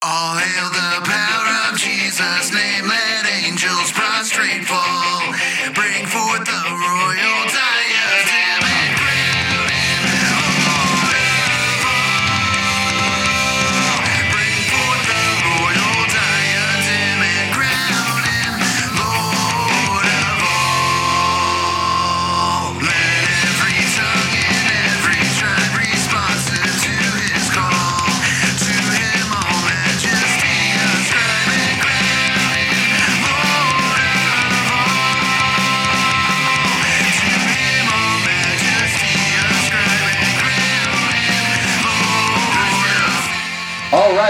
All hail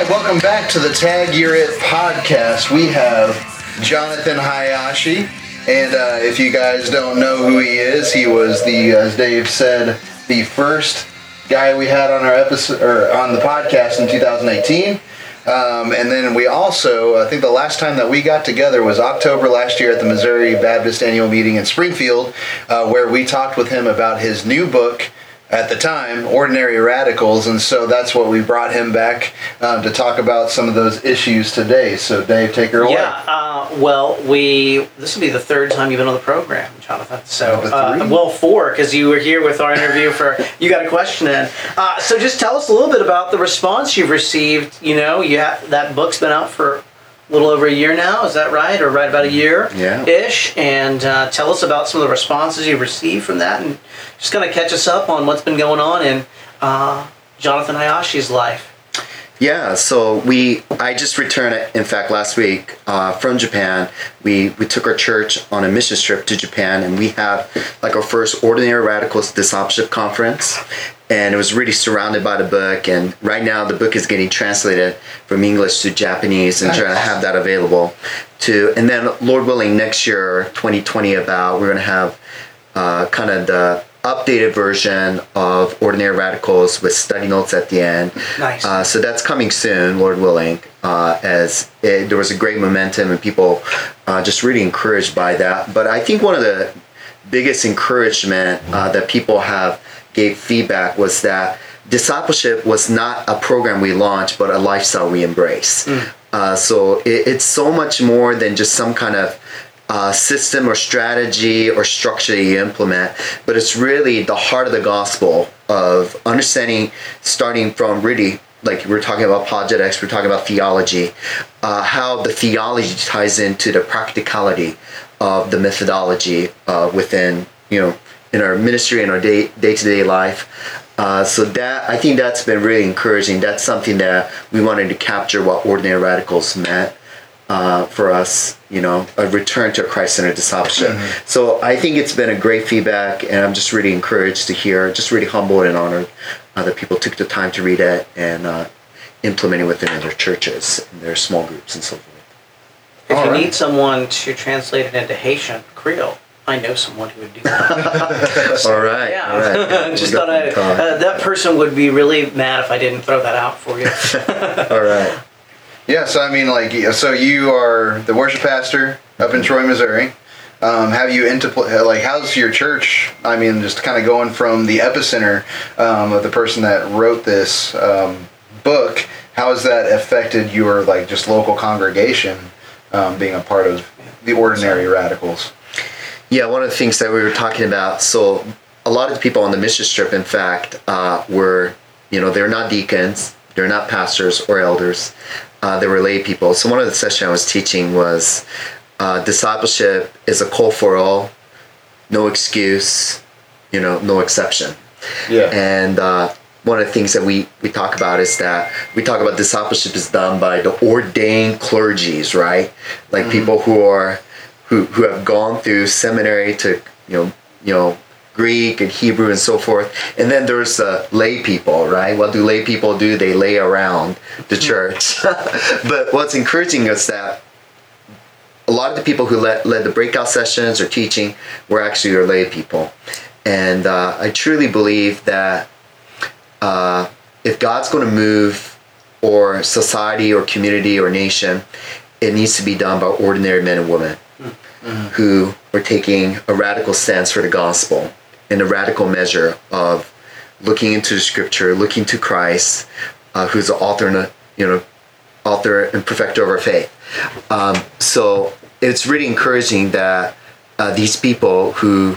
right, welcome back to the Tag You're It podcast. We have Jonathan Hayashi, and uh, if you guys don't know who he is, he was the, as Dave said, the first guy we had on our episode or on the podcast in 2018. Um, and then we also, I think the last time that we got together was October last year at the Missouri Baptist Annual Meeting in Springfield, uh, where we talked with him about his new book, at the time, Ordinary Radicals, and so that's what we brought him back um, to talk about some of those issues today. So, Dave, take her away. Yeah, uh, well, we this will be the third time you've been on the program, Jonathan. So, uh, well, four because you were here with our interview for you got a question in. Uh, so, just tell us a little bit about the response you've received. You know, you have, that book's been out for a little over a year now. Is that right, or right about a year? Yeah. Ish, and uh, tell us about some of the responses you've received from that, and just kind of catch us up on what's been going on in uh, Jonathan Hayashi's life. Yeah, so we I just returned in fact last week uh, from Japan. We we took our church on a mission trip to Japan and we had like our first ordinary radicals discipleship conference and it was really surrounded by the book and right now the book is getting translated from English to Japanese and trying to have that available to and then Lord willing next year 2020 about we're going to have uh, kind of the updated version of Ordinary Radicals with study notes at the end. Nice. Uh, so that's coming soon, Lord willing. Uh, as it, there was a great momentum and people uh, just really encouraged by that. But I think one of the biggest encouragement uh, that people have gave feedback was that discipleship was not a program we launched, but a lifestyle we embrace. Uh, so it, it's so much more than just some kind of uh, system or strategy or structure you implement, but it's really the heart of the gospel of understanding, starting from really like we're talking about apologetics, we're talking about theology, uh, how the theology ties into the practicality of the methodology uh, within you know in our ministry and our day day to day life. Uh, so that I think that's been really encouraging. That's something that we wanted to capture what ordinary radicals meant uh, for us, you know, a return to a Christ-centered discipleship. So I think it's been a great feedback, and I'm just really encouraged to hear, just really humbled and honored uh, that people took the time to read it and uh, implement it within their churches and their small groups and so forth. If All you right. need someone to translate it into Haitian Creole, I know someone who would do that. All right, yeah, all right. just We'll thought I, uh, that person would be really mad if I didn't throw that out for you. all right. Yeah, so I mean, like, so you are the worship pastor up in Troy, Missouri. Um, have you into like how's your church? I mean, just kind of going from the epicenter um, of the person that wrote this um, book. How has that affected your like just local congregation um, being a part of the Ordinary Radicals? Yeah, one of the things that we were talking about. So, a lot of people on the mission trip, in fact, uh, were, you know, they're not deacons, they're not pastors or elders, uh, they were lay people. So, one of the sessions I was teaching was uh, discipleship is a call for all, no excuse, you know, no exception. Yeah. And uh, one of the things that we, we talk about is that we talk about discipleship is done by the ordained clergies, right? Like people who are who, who have gone through seminary to you know you know Greek and Hebrew and so forth. And then there's uh, lay people, right? What do lay people do? They lay around the church. but what's encouraging is that a lot of the people who led, led the breakout sessions or teaching were actually your lay people. And uh, I truly believe that uh, if God's going to move or society or community or nation, it needs to be done by ordinary men and women who are taking a radical stance for the gospel in a radical measure of looking into the scripture, looking to Christ, uh, who's the author and you know author and perfecter of our faith. Um, so it's really encouraging that uh, these people who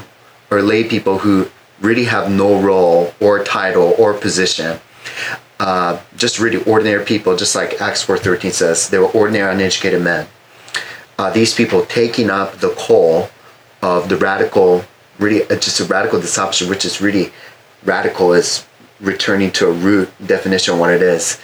are lay people who really have no role or title or position, uh, just really ordinary people, just like Acts 4.13 says, they were ordinary uneducated men. Uh, these people taking up the call of the radical, really uh, just a radical discipleship, which is really radical is returning to a root definition of what it is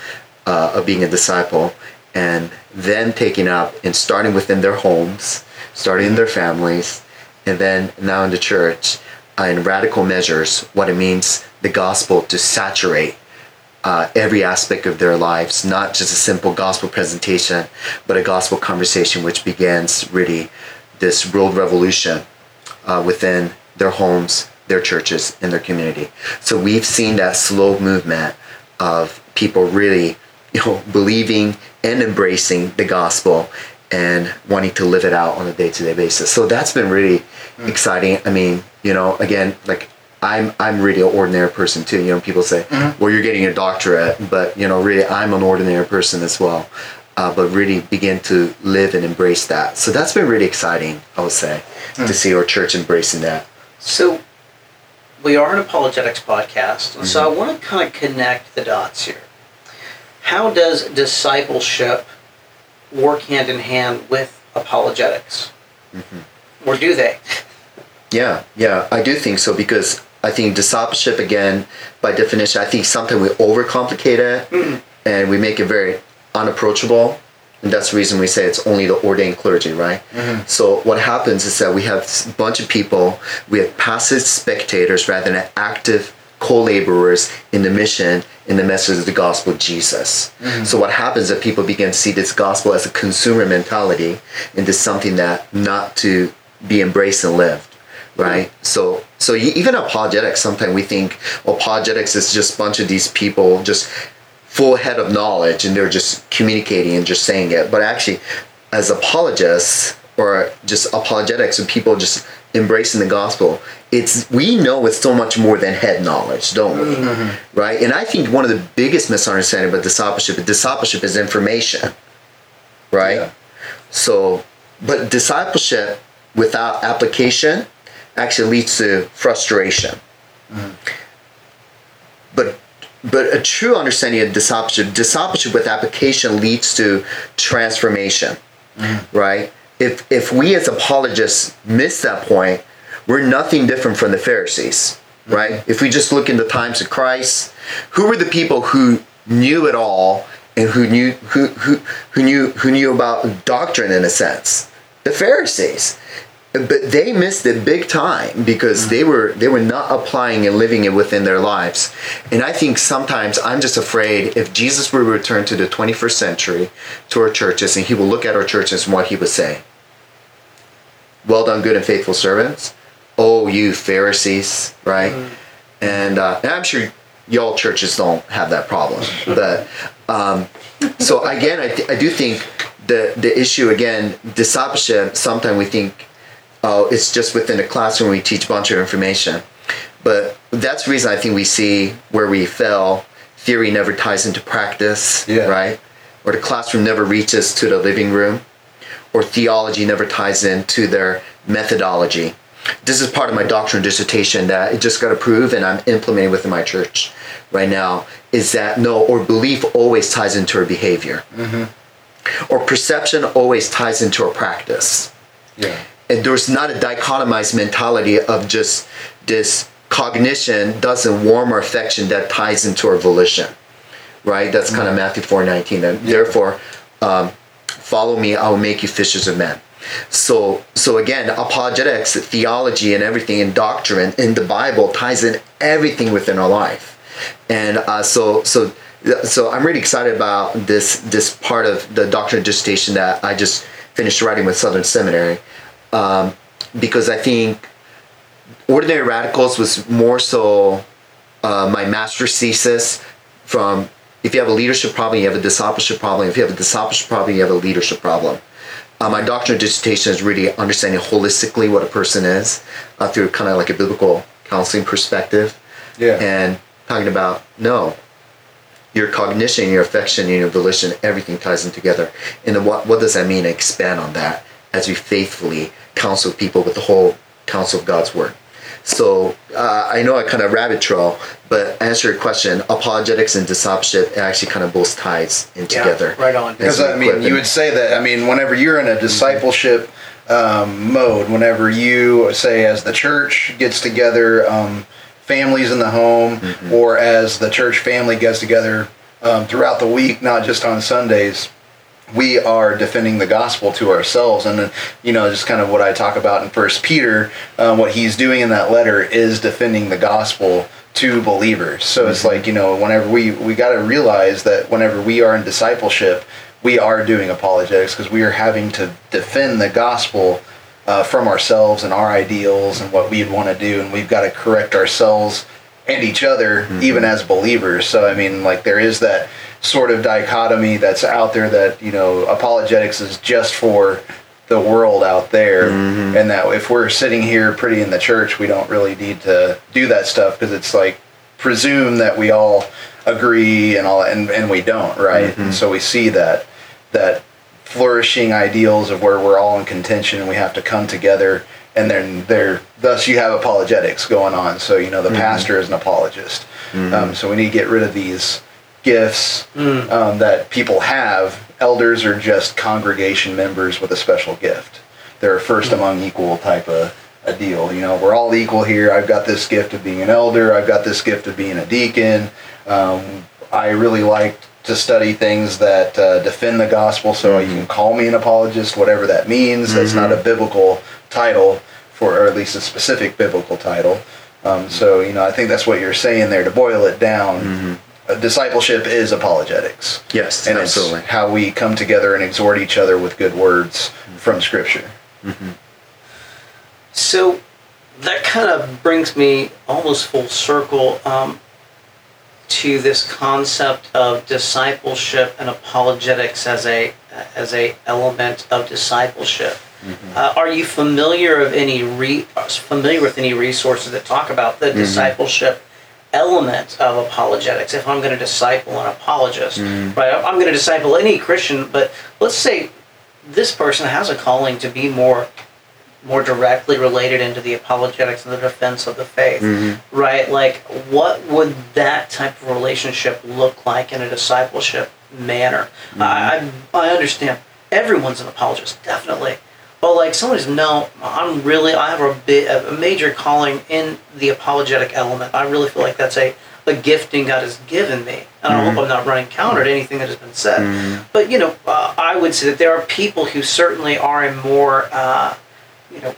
uh, of being a disciple and then taking up and starting within their homes starting in their families and then now in the church uh, in radical measures what it means the gospel to saturate uh, every aspect of their lives not just a simple gospel presentation but a gospel conversation which begins really this world revolution uh, within their homes, their churches, and their community. So we've seen that slow movement of people really, you know, believing and embracing the gospel and wanting to live it out on a day-to-day basis. So that's been really mm. exciting. I mean, you know, again, like I'm I'm really an ordinary person too. You know, people say, mm-hmm. "Well, you're getting a doctorate," but you know, really, I'm an ordinary person as well. Uh, but really begin to live and embrace that. So that's been really exciting, I would say, to mm. see our church embracing that. So, we are an apologetics podcast, and so I mm-hmm. want to kind of connect the dots here. How does discipleship work hand in hand with apologetics? Mm-hmm. Or do they? Yeah, yeah, I do think so because I think discipleship again, by definition, I think sometimes we overcomplicate it mm-hmm. and we make it very unapproachable. And that's the reason we say it's only the ordained clergy, right? Mm-hmm. So what happens is that we have a bunch of people, we have passive spectators rather than active co-laborers in the mission, in the message of the gospel of Jesus. Mm-hmm. So what happens is that people begin to see this gospel as a consumer mentality into something that not to be embraced and lived right? So so even apologetics, sometimes we think oh, apologetics is just a bunch of these people just full head of knowledge and they're just communicating and just saying it. But actually, as apologists or just apologetics and people just embracing the gospel, it's we know it's so much more than head knowledge, don't we? Mm-hmm. Right? And I think one of the biggest misunderstanding about discipleship, is discipleship is information, right? Yeah. So, but discipleship without application actually leads to frustration. Mm-hmm. But but a true understanding of discipleship, discipleship with application leads to transformation, mm-hmm. right? If if we as apologists miss that point, we're nothing different from the Pharisees, mm-hmm. right? If we just look in the times of Christ, who were the people who knew it all and who knew who who, who knew who knew about doctrine in a sense? The Pharisees but they missed it big time because they were they were not applying and living it within their lives. And i think sometimes i'm just afraid if jesus were to return to the 21st century to our churches and he will look at our churches and what he would say. Well done good and faithful servants. Oh you pharisees right? And, uh, and i'm sure y'all churches don't have that problem but um, so again I, th- I do think the the issue again discipleship sometimes we think oh, it's just within the classroom we teach a bunch of information. But that's the reason I think we see where we fail. Theory never ties into practice, Yeah. right? Or the classroom never reaches to the living room, or theology never ties into their methodology. This is part of my doctoral dissertation that it just got approved and I'm implementing within my church right now. Is that no, or belief always ties into our behavior, mm-hmm. or perception always ties into our practice Yeah. And there's not a dichotomized mentality of just this cognition doesn't warm our affection that ties into our volition right? That's kind of matthew 4.19 and therefore um, follow me i will make you fishers of men. So so again apologetics theology and everything and doctrine in the bible ties in everything within our life. And uh, so so so i'm really excited about this this part of the doctrine dissertation that i just finished writing with southern seminary um, because i think ordinary radicals was more so uh, my master's thesis from if you have a leadership problem you have a discipleship problem if you have a discipleship problem you have a leadership problem uh, my doctoral dissertation is really understanding holistically what a person is uh, through kind of like a biblical counseling perspective Yeah. and talking about no your cognition, your affection, and your volition, everything ties in together. And what, what does that mean? Expand on that as we faithfully counsel people with the whole counsel of God's word. So uh, I know I kind of rabbit trail, but answer your question, apologetics and discipleship it actually kind of both ties in Yeah, together. right on. Because I mean, you would say that. I mean, whenever you're in a discipleship um, mode, whenever you say, as the church gets together, um, families in the home, or as the church family gets together um, throughout the week, not just on Sundays, we are defending the gospel to ourselves. And then you know just kind of what i talk about in first peter um, what he's doing in that letter is defending the gospel to believers. So it's like you know whenever we we got to realize that whenever we are in discipleship we are doing apologetics because we are having to defend the gospel uh, from ourselves and our ideals and what we'd want to do. And we've got to correct ourselves and each other even as believers. So i mean like there is that sort of dichotomy that's out there that you know apologetics is just for the world out there. Mm-hmm. And that if we're sitting here pretty in the church we don't really need to do that stuff because it's like presume that we all agree and all and, and we don't right? Mm-hmm. And so we see that that flourishing ideals of where we're all in contention and we have to come together and then there thus you have apologetics going on. So you know the mm-hmm. pastor is an apologist. Um, so we need to get rid of these gifts um, that people have elders are just congregation members with a special gift. They're a first among equal type of a deal you know we're all equal here. I've got this gift of being an elder i've got this gift of being a deacon. Um, i really like to study things that uh, defend the gospel so you can call me an apologist whatever that means. That's not a biblical title for or at least a specific biblical title. Um, so you know i think that's what you're saying there to boil it down. Uh, discipleship is apologetics. Yes, and absolutely. it's how we come together and exhort each other with good words from scripture. So that kind of brings me almost full circle um, to this concept of discipleship and apologetics as a as a element of discipleship. Uh, are you familiar of any re- familiar with any resources that talk about the discipleship element of apologetics? If I'm going to disciple an apologist, mm. right? I'm going to disciple any Christian, but let's say this person has a calling to be more more directly related into the apologetics and the defense of the faith, mm-hmm. right? Like, what would that type of relationship look like in a discipleship manner? Mm-hmm. I, I I understand everyone's an apologist, definitely, but like someone who's no, I'm really I have a bit a major calling in the apologetic element. I really feel like that's a a gifting God has given me, and I hope I'm not running counter to anything that has been said. But you know, uh, I would say that there are people who certainly are in more. Uh, you know,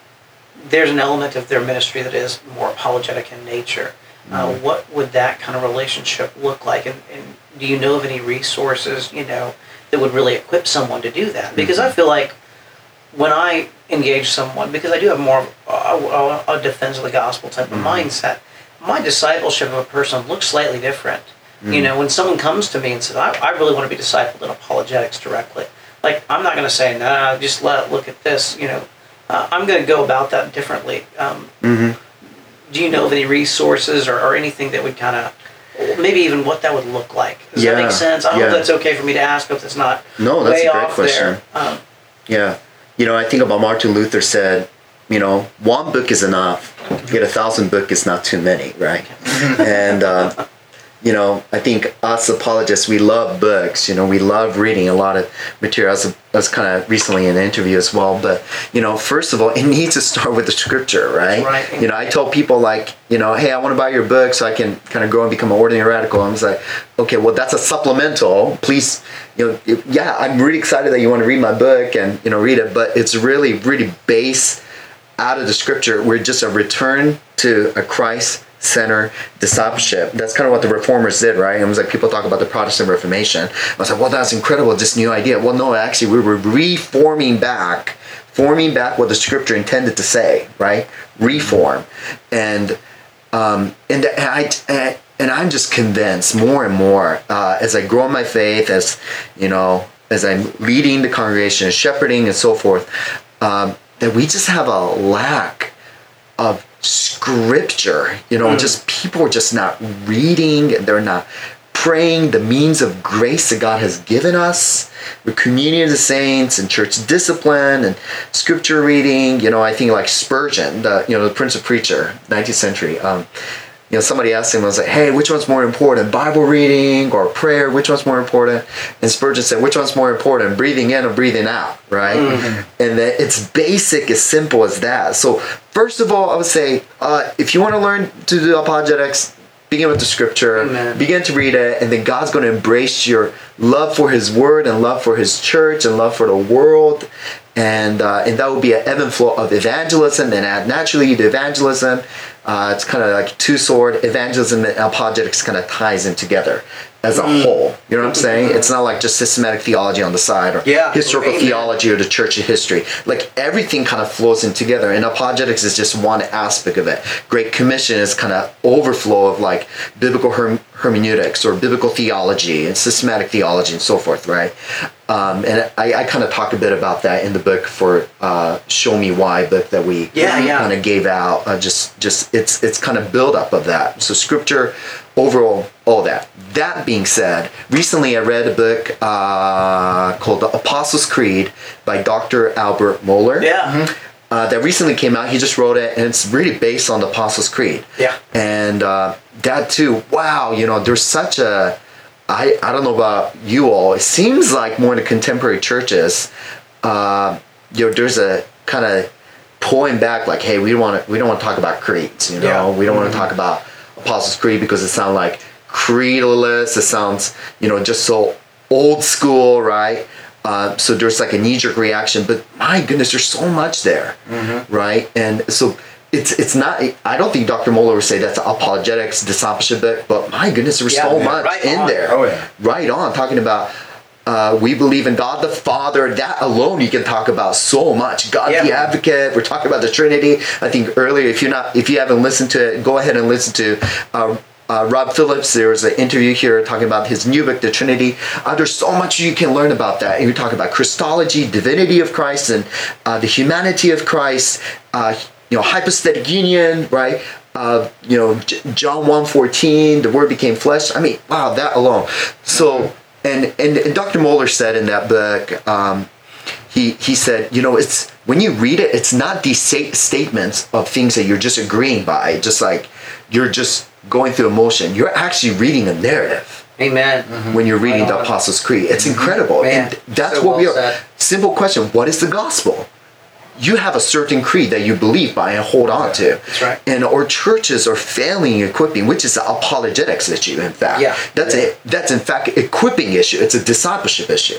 there's an element of their ministry that is more apologetic in nature. Uh, what would that kind of relationship look like? And, and do you know of any resources, you know, that would really equip someone to do that? Because I feel like when I engage someone, because I do have more of a, a, a defense of the gospel type of mindset, my discipleship of a person looks slightly different. You know, when someone comes to me and says, I, I really want to be discipled in apologetics directly, like, I'm not going to say, nah, just let, look at this, you know, uh, I'm going to go about that differently. Um, Do you know of any resources or, or anything that would kind of, maybe even what that would look like? Does that make sense? I hope yeah. that's okay for me to ask if it's not No, that's way a great off question. there. Um, Yeah. You know, I think about Martin Luther said, you know, one book is enough, yet a thousand book is not too many, right? and, uh, you know, I think us apologists, we love books, you know, we love reading a lot of material. I was, kind of recently in an interview as well, but, you know, first of all, it needs to start with the scripture, right? Right. You know, I told people like, you know, hey, I want to buy your book so I can kind of grow and become an ordinary radical. I was like, okay, well, that's a supplemental. Please, you know, it- yeah, I'm really excited that you want to read my book and, you know, read it, but it's really, really based out of the scripture. We're just a return to a Christ center discipleship. That's kind of what the reformers did, right? It was like people talk about the Protestant Reformation. I was like, well, that's incredible, this new idea. Well, no, actually, we were reforming back, forming back what the scripture intended to say, right? Reform. And um, and I and I'm just convinced more and more uh, as I grow in my faith, as you know, as I'm leading the congregation, shepherding, and so forth, um, that we just have a lack of scripture. You know, just people are just not reading. And they're not praying, the means of grace that God has given us, the communion of the saints, and church discipline, and scripture reading. You know, I think like Spurgeon, the you know the Prince of Preacher, 19th century. Um, you know, somebody asked him, I was like, hey, which one's more important, Bible reading or prayer? Which one's more important? And Spurgeon said, which one's more important, breathing in or breathing out, right? And that it's basic, as simple as that. So, first of all, I would say, uh, if you want to learn to do apologetics, begin with the scripture, Amen. begin to read it, and then God's going to embrace your love for His Word and love for His church and love for the world. And, uh, and that will be an ebb and flow of evangelism and add naturally to evangelism. Uh, it's kind of like two sword. Evangelism and apologetics kind of ties in together as a Mm. whole. You know what I'm saying? It's not like just systematic theology on the side or Yeah. historical Amen. theology or the church of history. Like everything kind of flows in together, and apologetics is just one aspect of it. Great Commission is kind of overflow of like biblical herm- hermeneutics or biblical theology and systematic theology and so forth, right? Um, and I, I kind of talk a bit about that in the book for uh, "Show Me Why" book that we Yeah, yeah. kind of gave out. Uh, just, just it's it's kind of build up of that. So scripture, overall, all that. That being said, recently I read a book uh, called "The Apostles' Creed" by Dr. Albert Mohler. Yeah. Uh, that recently came out. He just wrote it, and it's really based on the Apostles' Creed. Yeah. And uh, that too. Wow. You know, there's such a. I I don't know about you all. It seems like more in the contemporary churches, uh, you know, there's a kind of pulling back, like, hey, we don't want to we don't want to talk about creeds. You know, Yeah. we don't want to talk about Apostles' Creed because it sounds like creedalist. It sounds you know just so old school, right? Uh, so there's like a knee-jerk reaction, but my goodness, there's so much there, right? And so it's it's not. I don't think Dr. Mohler would say that's apologetics discipleship book, but my goodness, there's Yeah, so yeah, much right in on. there. Oh, yeah. right on. Talking about. Uh, we believe in God the Father. That alone, you can talk about so much. God the Yeah. Advocate. We're talking about the Trinity. I think earlier, if you're not, if you haven't listened to it, go ahead and listen to uh, uh, Rob Phillips. There was an interview here talking about his new book, The Trinity. Uh, there's so much you can learn about that. And we talk about Christology, divinity of Christ, and uh, the humanity of Christ. You know, hypostatic union, right? Uh, you know, J- John 1.14, the word became flesh. I mean, wow, that alone. So, and, and, and Dr. Mohler said in that book, um, he, he said, you know, it's when you read it, it's not these sta- statements of things that you're just agreeing by, just like you're just going through emotion. You're actually reading a narrative Amen. when you're reading the. Apostles' Creed. It's incredible. Man, and that's so what we are. said. Simple question What is the gospel? You have a certain creed that you believe by and hold on to. That's right. And our churches are failing equipping, which is an apologetics issue, in fact. Yeah. That's a that's in fact equipping issue. It's a discipleship issue.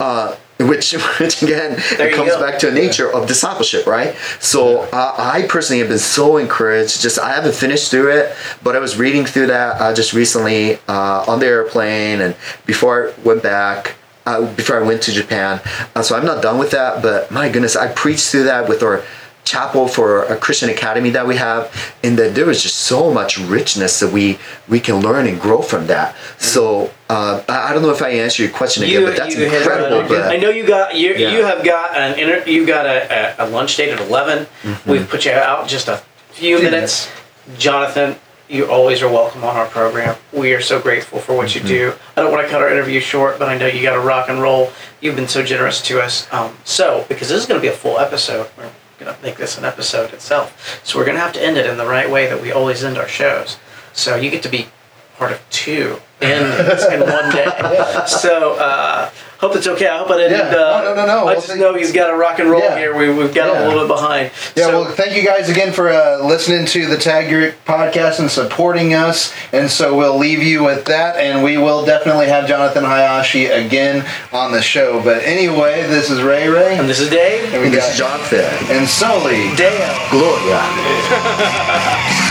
Uh, which, which again There it comes go. back to a nature of discipleship, right? So uh, I personally have been so encouraged. Just I haven't finished through it, but I was reading through that uh, just recently uh, on the airplane and before I went back. Uh, before I went to Japan, uh, so I'm not done with that. But my goodness, I preached through that with our chapel for a Christian academy that we have, and that there was just so much richness that we we can learn and grow from that. So uh, I, don't know if I answered your question again, but that's incredible. but I know you got you Yeah. you have got an inter, you got a, a, lunch date at 11 Mm-hmm. We've put you out just a few minutes, Jonathan. You always are welcome on our program. We are so grateful for what Mm-hmm. you do. I don't want to cut our interview short, but I know you got to rock and roll. You've been so generous to us. Um, so because this is going to be a full episode, we're going to make this an episode itself. So we're going to have to end it in the right way that we always end our shows. So you get to be part of two endings in one day. So uh, hope it's okay. I hope I didn't. Yeah. Uh, No, no, no, no. I Well, just know he's got to rock and roll Yeah. here. We, we've got Yeah. a little bit behind. Yeah, so, well, thank you guys again for uh, listening to the Tag Your podcast and supporting us. And so we'll leave you with that, and we will definitely have Jonathan Hayashi again on the show. But anyway, this is Ray Ray, and this is Dave. and we and this got is Jonathan. and Soli. Dale. Gloria.